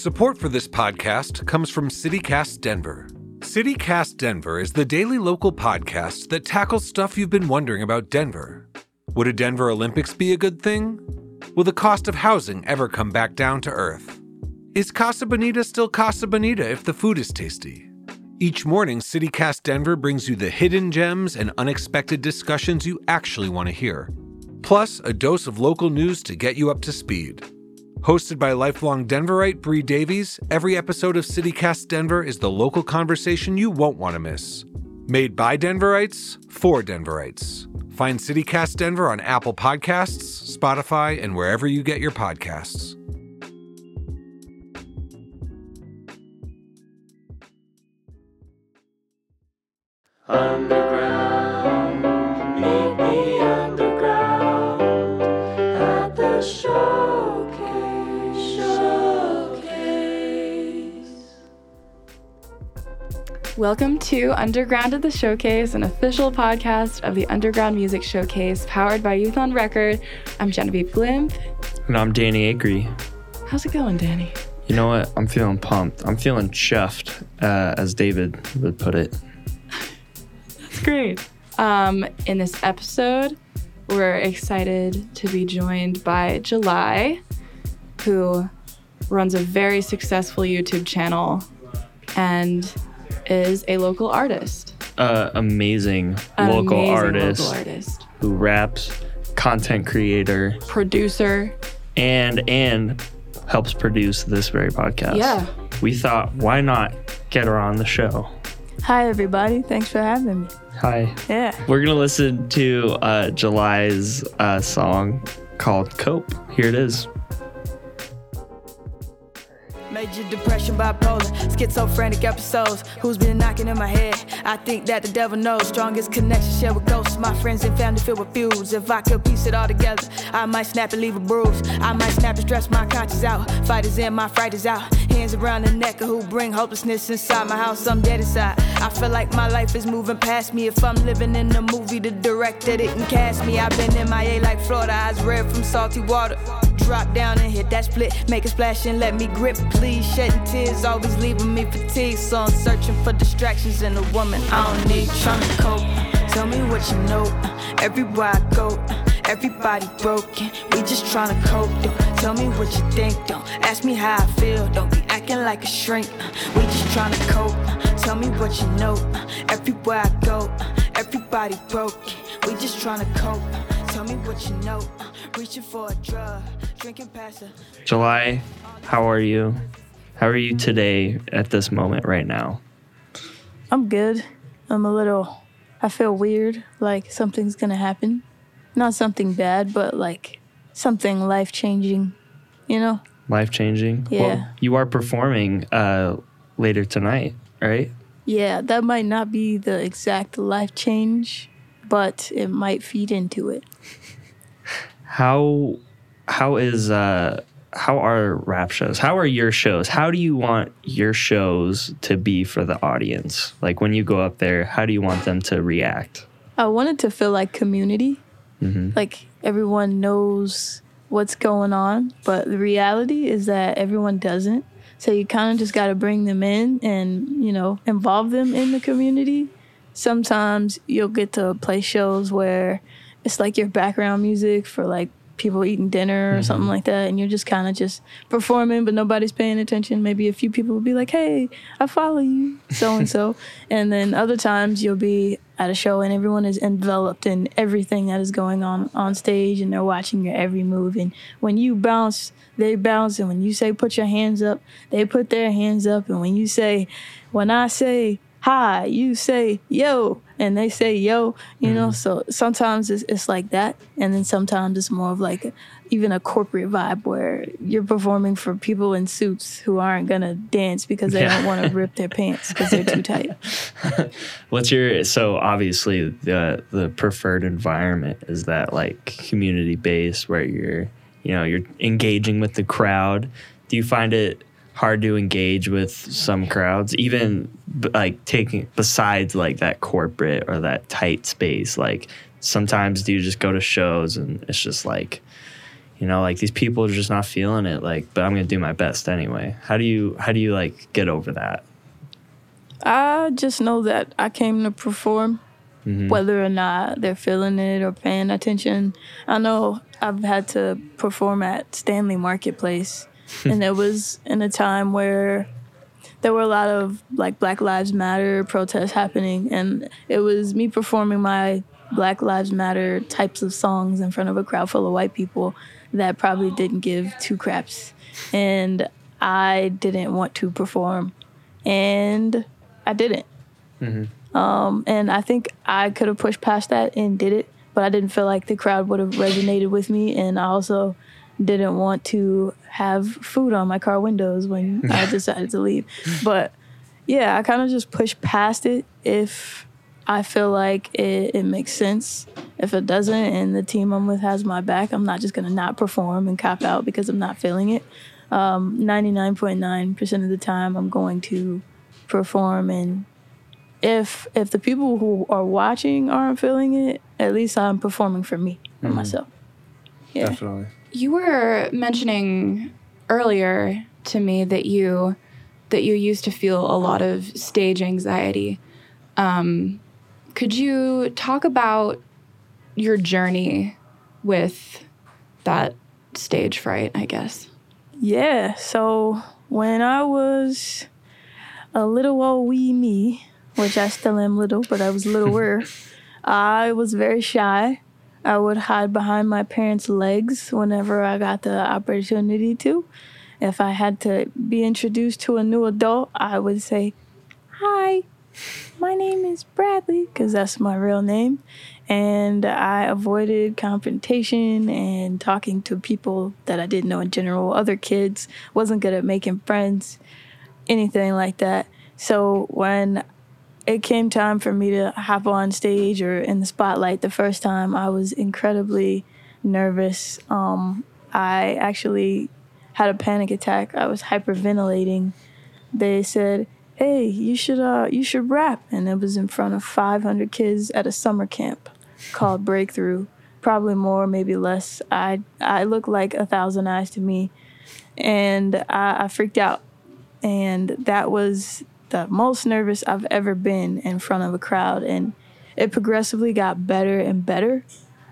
Support for this podcast comes from CityCast Denver. CityCast Denver is the daily local podcast that tackles stuff you've been wondering about Denver. Would a Denver Olympics be a good thing? Will the cost of housing ever come back down to earth? Is Casa Bonita still Casa Bonita if the food is tasty? Each morning, CityCast Denver brings you the hidden gems and unexpected discussions you actually want to hear, plus a dose of local news to get you up to speed. Hosted by lifelong Denverite Bree Davies, every episode of CityCast Denver is the local conversation you won't want to miss. Made by Denverites for Denverites. Find CityCast Denver on Apple Podcasts, Spotify, and wherever you get your podcasts. Underground, Welcome to Underground at the Showcase, an official podcast of the Underground Music Showcase powered by Youth on Record. I'm Genevieve Glimp. And I'm Danny Acree. How's it going, Danny? You know what? I'm feeling pumped. I'm feeling chuffed, uh, as David would put it. That's great. Um, in this episode, we're excited to be joined by Jelie, who runs a very successful YouTube channel and is a local artist. Uh, amazing An local amazing artist local artist, who raps, content creator, producer. and and helps produce this very podcast. Yeah. We thought, why not get her on the show? Hi, everybody. Thanks for having me. Hi. Yeah. We're gonna listen to uh, Jelie's uh, song called "Cope." Here it is. Major depression, bipolar, schizophrenic episodes. Who's been knocking in my head? I think that the devil knows. Strongest connection share with ghosts. My friends and family filled with feuds. If I could piece it all together, I might snap and leave a bruise. I might snap and stress my conscience out. Fighters in, my fright is out. Hands around the neck of who bring hopelessness inside my house. I'm dead inside. I feel like my life is moving past me. If I'm living in a movie, the director didn't cast me. I've been MIA like Florida, eyes red from salty water. Drop down and hit that split, make a splash and let me grip, please. Shedding tears, always leaving me fatigued. So I'm searching for distractions in a woman I don't need. Trying to cope, tell me what you know. Everywhere I go, everybody broken. We just trying to cope. Don't tell me what you think. Don't ask me how I feel. Don't be acting like a shrink. We just trying to cope. Tell me what you know. Everywhere I go, everybody broken. We just trying to cope. Tell me what you know. Reaching for a drug, drinking past. Jelie, how are you? How are you today at this moment right now? I'm good. I'm a little, I feel weird, like something's gonna happen. Not something bad, but like something life changing, you know? Life changing. Yeah. you are performing uh, later tonight, right? Yeah, that might not be the exact life change, but it might feed into it. How how is uh how are rap shows? How are your shows? How do you want your shows to be for the audience? Like when you go up there, how do you want them to react? I wanted to feel like community. Mhm. Like everyone knows what's going on, but the reality is that everyone doesn't. So you kind of just got to bring them in and, you know, involve them in the community. Sometimes you'll get to play shows where it's like your background music for like people eating dinner or mm-hmm. something like that and you're just kind of just performing but nobody's paying attention. Maybe a few people will be like hey i follow you so and so and then other times you'll be at a show and everyone is enveloped in everything that is going on on stage and they're watching your every move. And when you bounce they bounce and when you say put your hands up they put their hands up. And when you say when i say hi you say yo and they say yo you know mm-hmm. so sometimes it's, it's like that and then sometimes it's more of like even a corporate vibe where you're performing for people in suits who aren't gonna dance because they Yeah. don't want to rip their pants because they're too tight What's your so obviously the the preferred environment is that like community based where you're you know you're engaging with the crowd. Do you find it hard to engage with some crowds, even like taking besides like that corporate or that tight space? Like sometimes do you just go to shows and it's just like you know, like these people are just not feeling it. Like, but I'm gonna do my best anyway. How do you how do you like get over that? I just know that I came to perform, mm-hmm. whether or not they're feeling it or paying attention. I know I've had to perform at Stanley Marketplace, and it was in a time where there were a lot of like Black Lives Matter protests happening, and it was me performing my Black Lives Matter types of songs in front of a crowd full of white people that probably didn't give two craps, and I didn't want to perform, and I didn't. Um, and I think I could have pushed past that and did it, but I didn't feel like the crowd would have resonated with me, and I also didn't want to have food on my car windows when I decided to leave. But yeah, I kind of just pushed past it if I feel like it, it makes sense. If it doesn't, and the team I'm with has my back, I'm not just gonna not perform and cop out because I'm not feeling it. Um, 99.9% of the time, I'm going to perform and if if the people who are watching aren't feeling it, at least I'm performing for me and myself. Yeah. Definitely. You were mentioning earlier to me that you that you used to feel a lot of stage anxiety. Um, could you talk about your journey with that stage fright? I guess. Yeah. So when I was a little old wee me, which I still am little, but I was littler, I was very shy. I would hide behind my parents' legs whenever I got the opportunity to. If I had to be introduced to a new adult, I would say, Hi, my name is Bradley, because that's my real name. And I avoided confrontation and talking to people that I didn't know in general, other kids, wasn't good at making friends, anything like that. So when it came time for me to hop on stage or in the spotlight the first time, I was incredibly nervous. Um, I actually had a panic attack. I was hyperventilating. They said, "Hey, you should uh, you should rap," and it was in front of 500 kids at a summer camp called Breakthrough. Probably more, maybe less. I I look like a thousand eyes to me, and I, I freaked out. And that was the most nervous I've ever been in front of a crowd, and it progressively got better and better.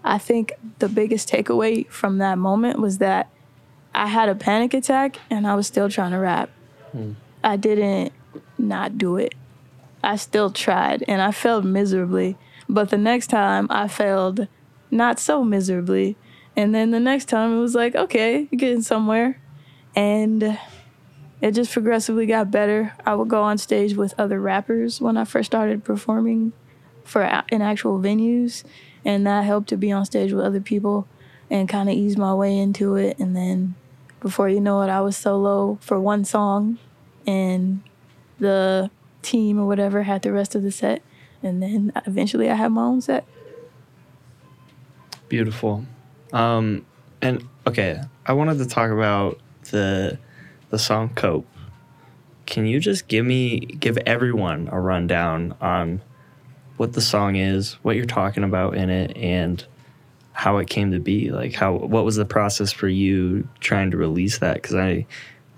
I think the biggest takeaway from that moment was that I had a panic attack and I was still trying to rap. Hmm. I didn't not do it. I still tried and I failed miserably. But the next time I failed not so miserably. And then the next time it was like, okay, you're getting somewhere. And it just progressively got better. I would go on stage with other rappers when I first started performing for in actual venues, and that helped to be on stage with other people and kind of ease my way into it. And then before you know it, I was solo for one song, and the team or whatever had the rest of the set. And then eventually I had my own set. Beautiful. Um, and okay, I wanted to talk about the the song "Cope." Can you just give me give everyone a rundown on what the song is, what you're talking about in it, and how it came to be? Like how what was the process for you trying to release that? Because I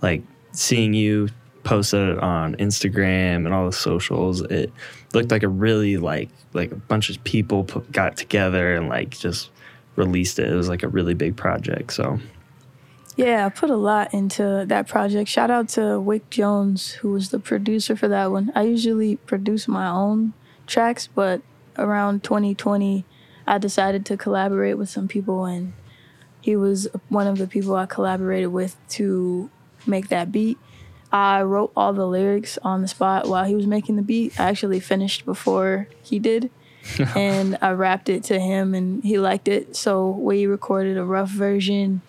like seeing you post it on Instagram and all the socials. It looked like a really like like a bunch of people put, got together and like just released it. It was like a really big project. So Yeah, I put a lot into that project. Shout out to Wick Jones, who was the producer for that one. I usually produce my own tracks, but around 2020, I decided to collaborate with some people, and he was one of the people I collaborated with to make that beat. I wrote all the lyrics on the spot while he was making the beat. I actually finished before he did. and I rapped it to him and he liked it. So we recorded a rough version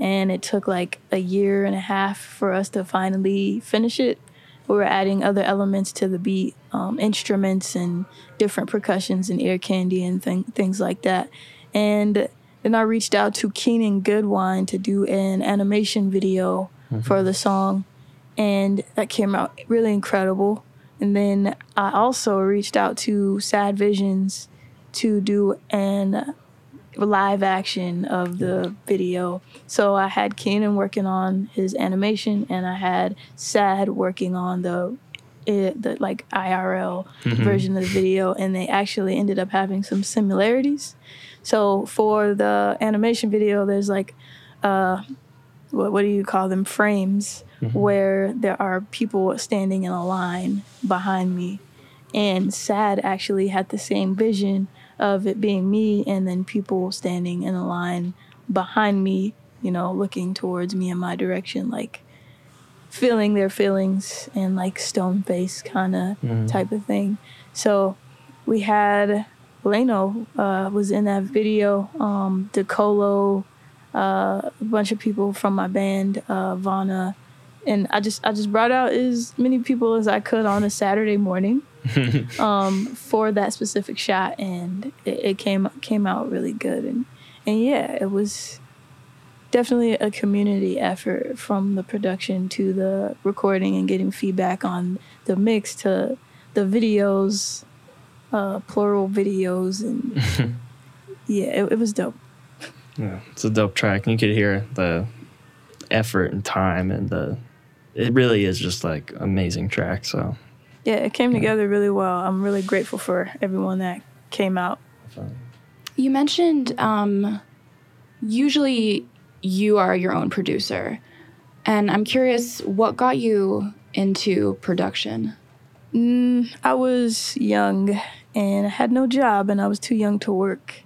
and it took like a year and a half for us to finally finish it. We were adding other elements to the beat, um, instruments and different percussions and ear candy and thing, things like that. And then I reached out to Keenan Goodwine to do an animation video for the song, and that came out really incredible. And then I also reached out to Sad Visions to do an live action of the video. So I had Keenan working on his animation, and I had Sad working on the it, the like IRL version of the video, and they actually ended up having some similarities. So for the animation video, there's like uh, what, what do you call them? Frames where there are people standing in a line behind me. And sad actually had the same vision of it being me and then people standing in a line behind me you know looking towards me in my direction like feeling their feelings and like stone face kind of type of thing. So we had Leno uh, was in that video um DeColo uh, a bunch of people from my band, uh, Vana, and I just I just brought out as many people as I could on a Saturday morning um, for that specific shot, and it, it came came out really good, and and yeah, it was definitely a community effort from the production to the recording and getting feedback on the mix to the videos, uh, plural videos, and yeah, it, it was dope. Yeah, it's a dope track. You could hear the effort and time, and the it really is just like amazing track. So Yeah, it came together really well. I'm really grateful for everyone that came out. You mentioned um, usually you are your own producer. And I'm curious, what got you into production? I was young and I had no job and I was too young to work.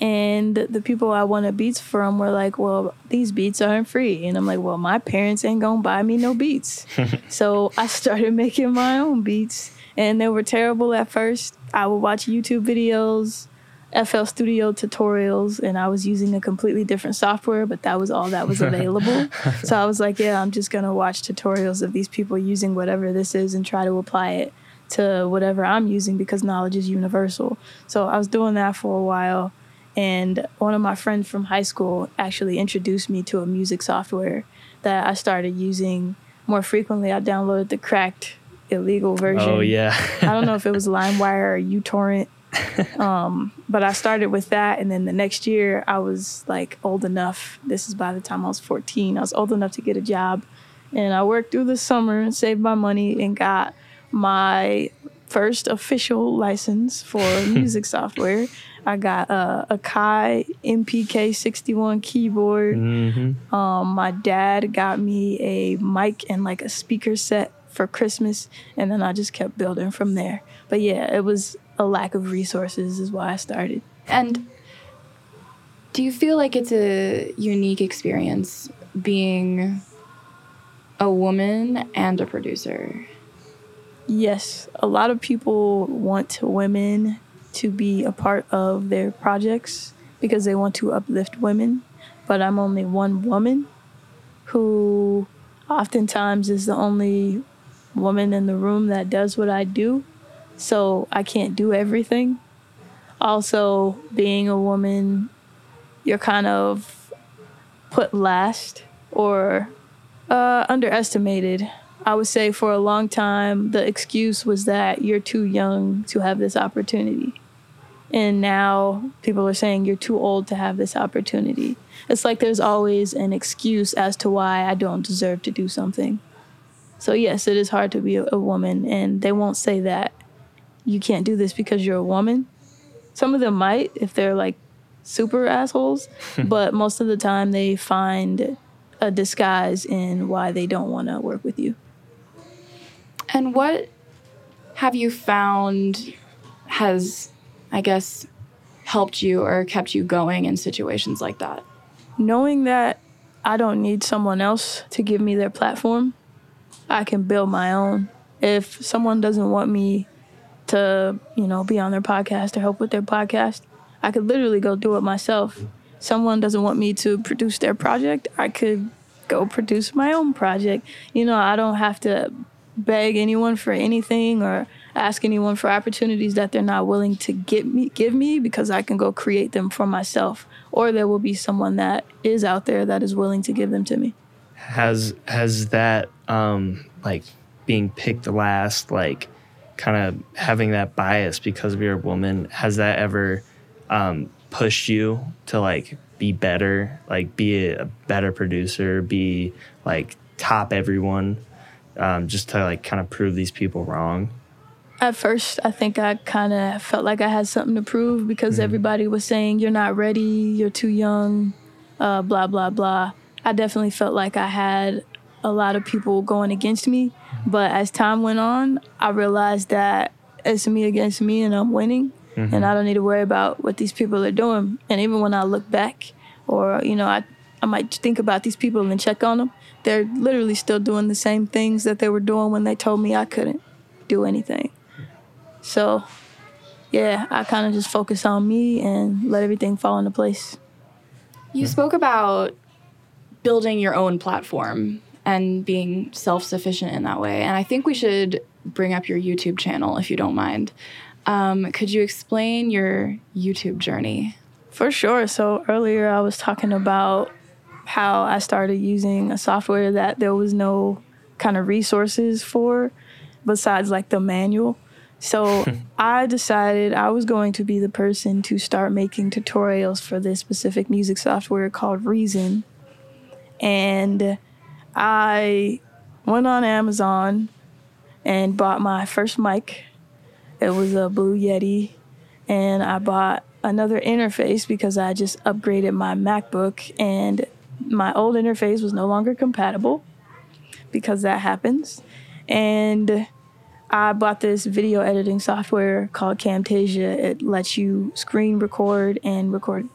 And the people I wanted beats from were like, well, these beats aren't free. And I'm like, well, my parents ain't gonna buy me no beats. so I started making my own beats and they were terrible at first. I would watch YouTube videos, FL Studio tutorials, and I was using a completely different software, but that was all that was available. so I was like, yeah, I'm just gonna watch tutorials of these people using whatever this is and try to apply it to whatever I'm using because knowledge is universal. So I was doing that for a while. And one of my friends from high school actually introduced me to a music software that I started using more frequently. I downloaded the cracked illegal version. oh yeah, I don't know if it was LimeWire or uTorrent. Um, but I started with that, and then the next year I was like old enough. This is by the time I was 14. I was old enough to get a job, and I worked through the summer and saved my money and got my first official license for music software. I got a, Akai MPK 61 keyboard. hmm Um, my dad got me a mic and like a speaker set for Christmas, and then I just kept building from there. But yeah, it was a lack of resources is why I started. And do you feel like it's a unique experience being a woman and a producer? Yes, a lot of people want women to be a part of their projects because they want to uplift women, but I'm only one woman who oftentimes is the only woman in the room that does what I do. So I can't do everything. Also, being a woman, you're kind of put last or uh, underestimated. I would say for a long time, the excuse was that you're too young to have this opportunity. And now people are saying you're too old to have this opportunity. It's like there's always an excuse as to why I don't deserve to do something. So, yes, it is hard to be a, a woman, and they won't say that you can't do this because you're a woman. Some of them might if they're like super assholes, but most of the time they find a disguise in why they don't want to work with you. And what have you found has, I guess, helped you or kept you going in situations like that? knowing that I don't need someone else to give me their platform, I can build my own. If someone doesn't want me to, you know, be on their podcast or help with their podcast, I could literally go do it myself. Someone doesn't want me to produce their project, I could go produce my own project. You know, I don't have to beg anyone for anything or ask anyone for opportunities that they're not willing to give me give me because I can go create them for myself or there will be someone that is out there that is willing to give them to me. has has that um like being picked last like kind of having that bias because of you're a woman has that ever um pushed you to like be better, like be a better producer, be like top everyone, um, just to like kind of prove these people wrong? At first, I think I kind of felt like I had something to prove because everybody was saying, You're not ready, you're too young, uh, blah, blah, blah. I definitely felt like I had a lot of people going against me. But as time went on, I realized that it's me against me and I'm winning. And I don't need to worry about what these people are doing. And even when I look back, or, you know, I, I might think about these people and check on them, they're literally still doing the same things that they were doing when they told me I couldn't do anything. So, yeah, I kind of just focus on me and let everything fall into place. You spoke about building your own platform and being self sufficient in that way. And I think we should bring up your YouTube channel if you don't mind. Um, could you explain your YouTube journey? For sure. So, earlier I was talking about how I started using a software that there was no kind of resources for besides like the manual. So, I decided I was going to be the person to start making tutorials for this specific music software called Reason. And I went on Amazon and bought my first mic. It was a Blue Yeti. And I bought another interface because I just upgraded my MacBook and my old interface was no longer compatible because that happens. And I bought this video editing software called Camtasia. It lets you screen record and record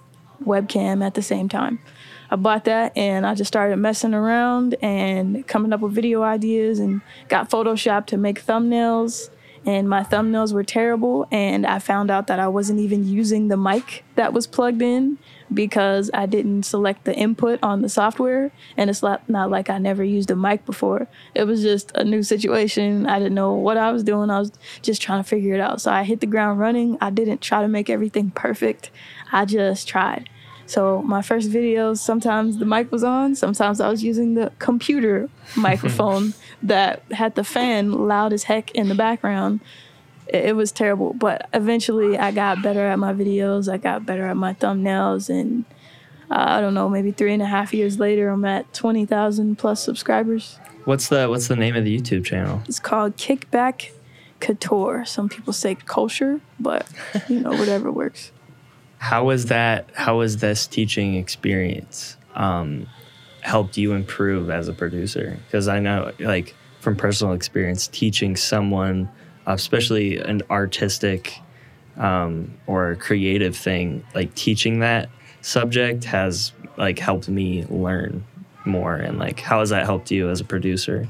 webcam at the same time. I bought that and I just started messing around and coming up with video ideas and got Photoshop to make thumbnails. And my thumbnails were terrible. And I found out that I wasn't even using the mic that was plugged in because I didn't select the input on the software. And it's not, not like I never used a mic before. It was just a new situation. I didn't know what I was doing. I was just trying to figure it out. So I hit the ground running. I didn't try to make everything perfect. I just tried. So my first videos, sometimes the mic was on, sometimes I was using the computer microphone that had the fan loud as heck in the background. It, it was terrible, but eventually I got better at my videos. I got better at my thumbnails, and uh, I don't know, maybe three and a half years later, I'm at twenty thousand plus subscribers. What's the What's the name of the YouTube channel? It's called Kickback Couture. Some people say culture, but you know, whatever works. How was that? How was this teaching experience um, helped you improve as a producer? Because I know, like from personal experience, teaching someone, especially an artistic um, or creative thing, like teaching that subject has like helped me learn more. And like, how has that helped you as a producer?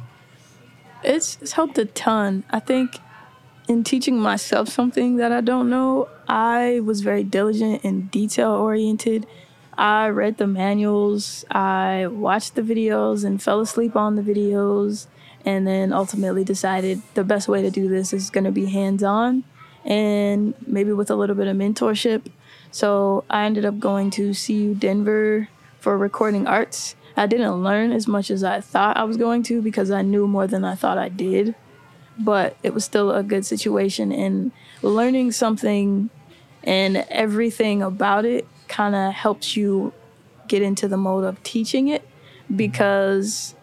It's, it's helped a ton. I think in teaching myself something that I don't know, I was very diligent and detail oriented. I read the manuals, I watched the videos and fell asleep on the videos, and then ultimately decided the best way to do this is going to be hands on and maybe with a little bit of mentorship. So I ended up going to CU Denver for recording arts. I didn't learn as much as I thought I was going to because I knew more than I thought I did but it was still a good situation and learning something and everything about it kind of helps you get into the mode of teaching it because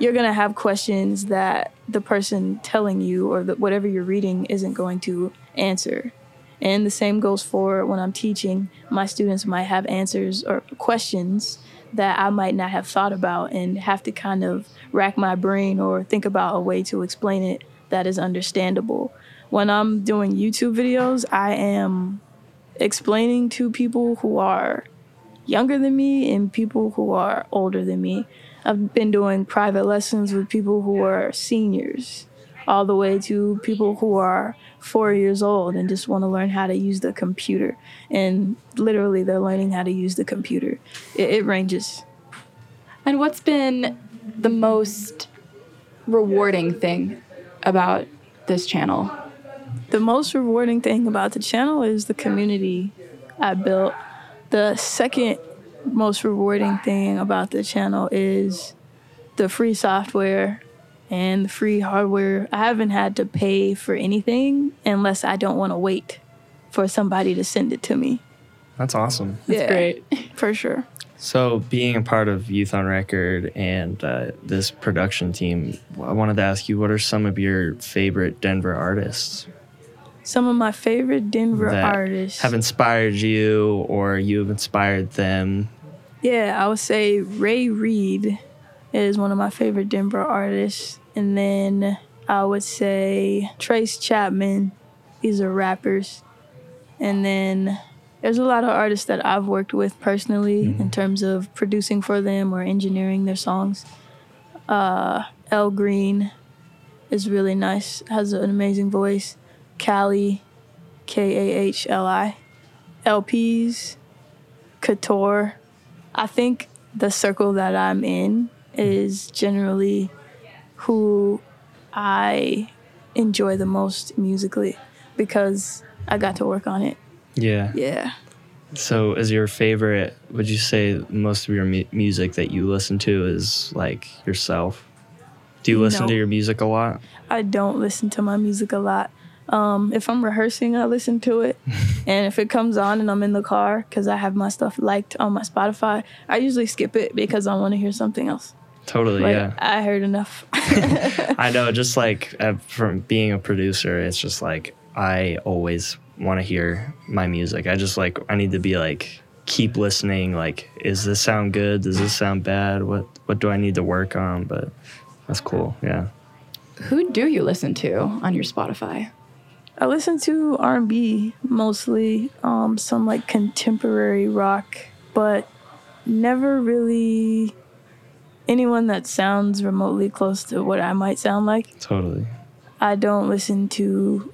you're going to have questions that the person telling you or the, whatever you're reading isn't going to answer and the same goes for when i'm teaching my students might have answers or questions that i might not have thought about and have to kind of rack my brain or think about a way to explain it that is understandable. When I'm doing YouTube videos, I am explaining to people who are younger than me and people who are older than me. I've been doing private lessons with people who are seniors, all the way to people who are four years old and just want to learn how to use the computer. And literally, they're learning how to use the computer. It, it ranges. And what's been the most rewarding thing about this channel? The most rewarding thing about the channel is the community I built. The second most rewarding thing about the channel is the free software and the free hardware. I haven't had to pay for anything unless I don't want to wait for somebody to send it to me. That's awesome. yeah, Great. for sure. So, being a part of Youth on Record and uh, this production team, I wanted to ask you what are some of your favorite Denver artists Some of my favorite Denver artists. have inspired you or you have inspired them? Yeah, I would say Ray Reed is one of my favorite Denver artists. And then I would say Trace Chapman. These are rappers. And then there's a lot of artists that I've worked with personally in terms of producing for them or engineering their songs. Uh, El Green is really nice, has an amazing voice. Kahli, K A H L I. LPs, Couture. I think the circle that I'm in is generally who I enjoy the most musically because I got to work on it. Yeah. Yeah. So, is your favorite, would you say most of your mu- music that you listen to is like yourself? Do you listen No. to your music a lot? I don't listen to my music a lot. Um, if I'm rehearsing, I listen to it. and if it comes on and I'm in the car, because I have my stuff liked on my Spotify, I usually skip it because I want to hear something else. Totally, Like, yeah. I heard enough. I know, just like uh, from being a producer, it's just like I always want to hear my music. I just like I need to be like keep listening. Like, is this sound good? Does this sound bad? What what do I need to work on? But that's cool. Yeah. Who do you listen to on your Spotify? I listen to R&B mostly, um, some like contemporary rock, but never really anyone that sounds remotely close to what I might sound like. Totally. I don't listen to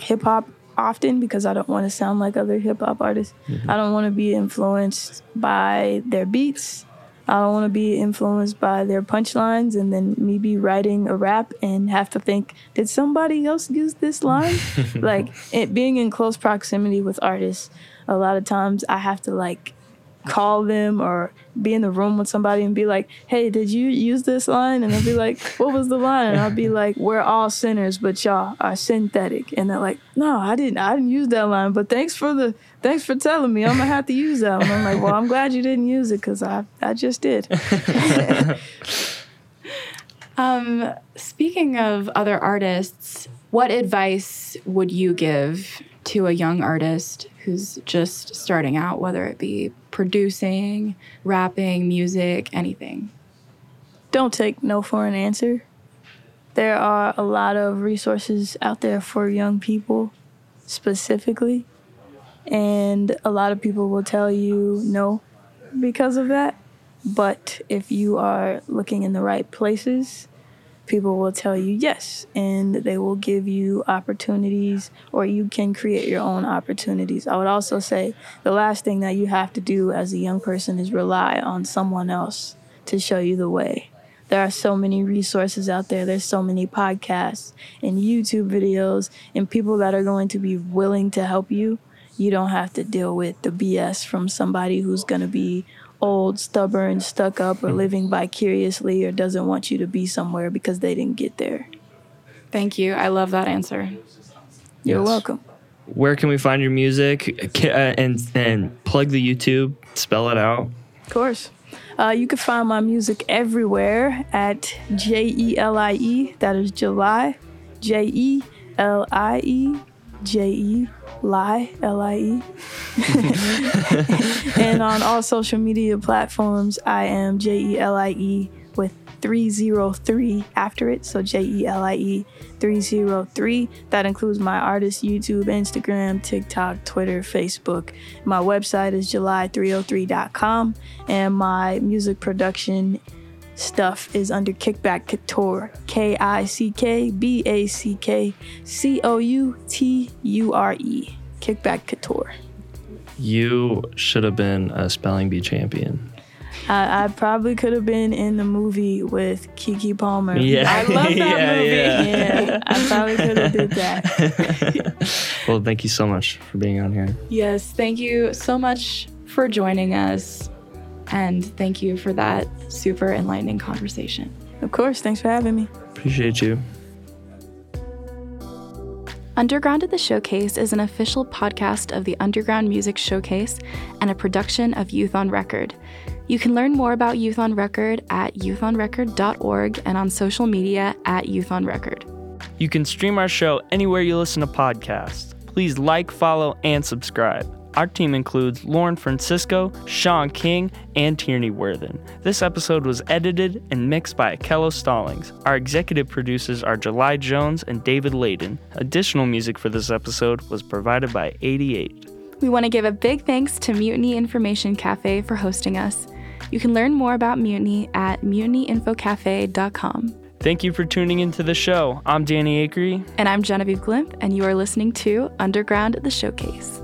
hip hop often because I don't want to sound like other hip hop artists. I don't want to be influenced by their beats. I don't want to be influenced by their punchlines and then me be writing a rap and have to think, did somebody else use this line? like it being in close proximity with artists, a lot of times I have to like call them or be in the room with somebody and be like, hey, did you use this line? And they'll be like, what was the line? And I'll be like, we're all sinners, but y'all are synthetic. And they're like, no, I didn't, I didn't use that line, but thanks for the, thanks for telling me. I'm gonna have to use that one. I'm like, well, I'm glad you didn't use it because I, I just did. Um, speaking of other artists, what advice would you give to a young artist who's just starting out, whether it be producing, rapping, music, anything? don't take no for an answer. There are a lot of resources out there for young people specifically, and a lot of people will tell you no because of that. But if you are looking in the right places, people will tell you yes, and they will give you opportunities, or you can create your own opportunities. I would also say the last thing that you have to do as a young person is rely on someone else to show you the way. There are so many resources out there. There's so many podcasts and YouTube videos and people that are going to be willing to help you. You don't have to deal with the BS from somebody who's going to be old, stubborn, stuck up, or living vicariously or doesn't want you to be somewhere because they didn't get there. Thank you. I love that answer. You're Yes. welcome. Where can we find your music? Uh, And and plug the YouTube. Spell it out. Of course. Uh, you can find my music everywhere at J E L I E. That is Jelie. J E L I E. J E Lie L I E. and on all social media platforms, I am J E L I E with 303 after it. So J E L I E 303. That includes my artist YouTube, Instagram, TikTok, Twitter, Facebook. My website is jelie303.com and my music production stuff is under Kickback Couture. K I C K B A C K C O U T U R E. Kickback Couture. You should have been a spelling bee champion. I, I probably could have been in the movie with Keke Palmer. Yeah. I love that Yeah, movie. yeah. Yeah. I probably could have did that. Well, thank you so much for being on here. Yes, thank you so much for joining us. And thank you for that super enlightening conversation. Of course. Thanks for having me. Appreciate you. Underground at the Showcase is an official podcast of the Underground Music Showcase and a production of Youth on Record. You can learn more about Youth on Record at youthonrecord.org and on social media at Youth on Record. You can stream our show anywhere you listen to podcasts. Please like, follow, and subscribe. Our team includes Lauren Francisco, Sean King, and Tierney Worthen. This episode was edited and mixed by Akello Stallings. Our executive producers are Jelie Jones and David Ladon. Additional music for this episode was provided by 88. We want to give a big thanks to Mutiny Information Cafe for hosting us. You can learn more about Mutiny at mutinyinfocafe.com. Thank you for tuning into the show. I'm Danny Acree. And I'm Genevieve Glimp, and you are listening to Underground at the Showcase.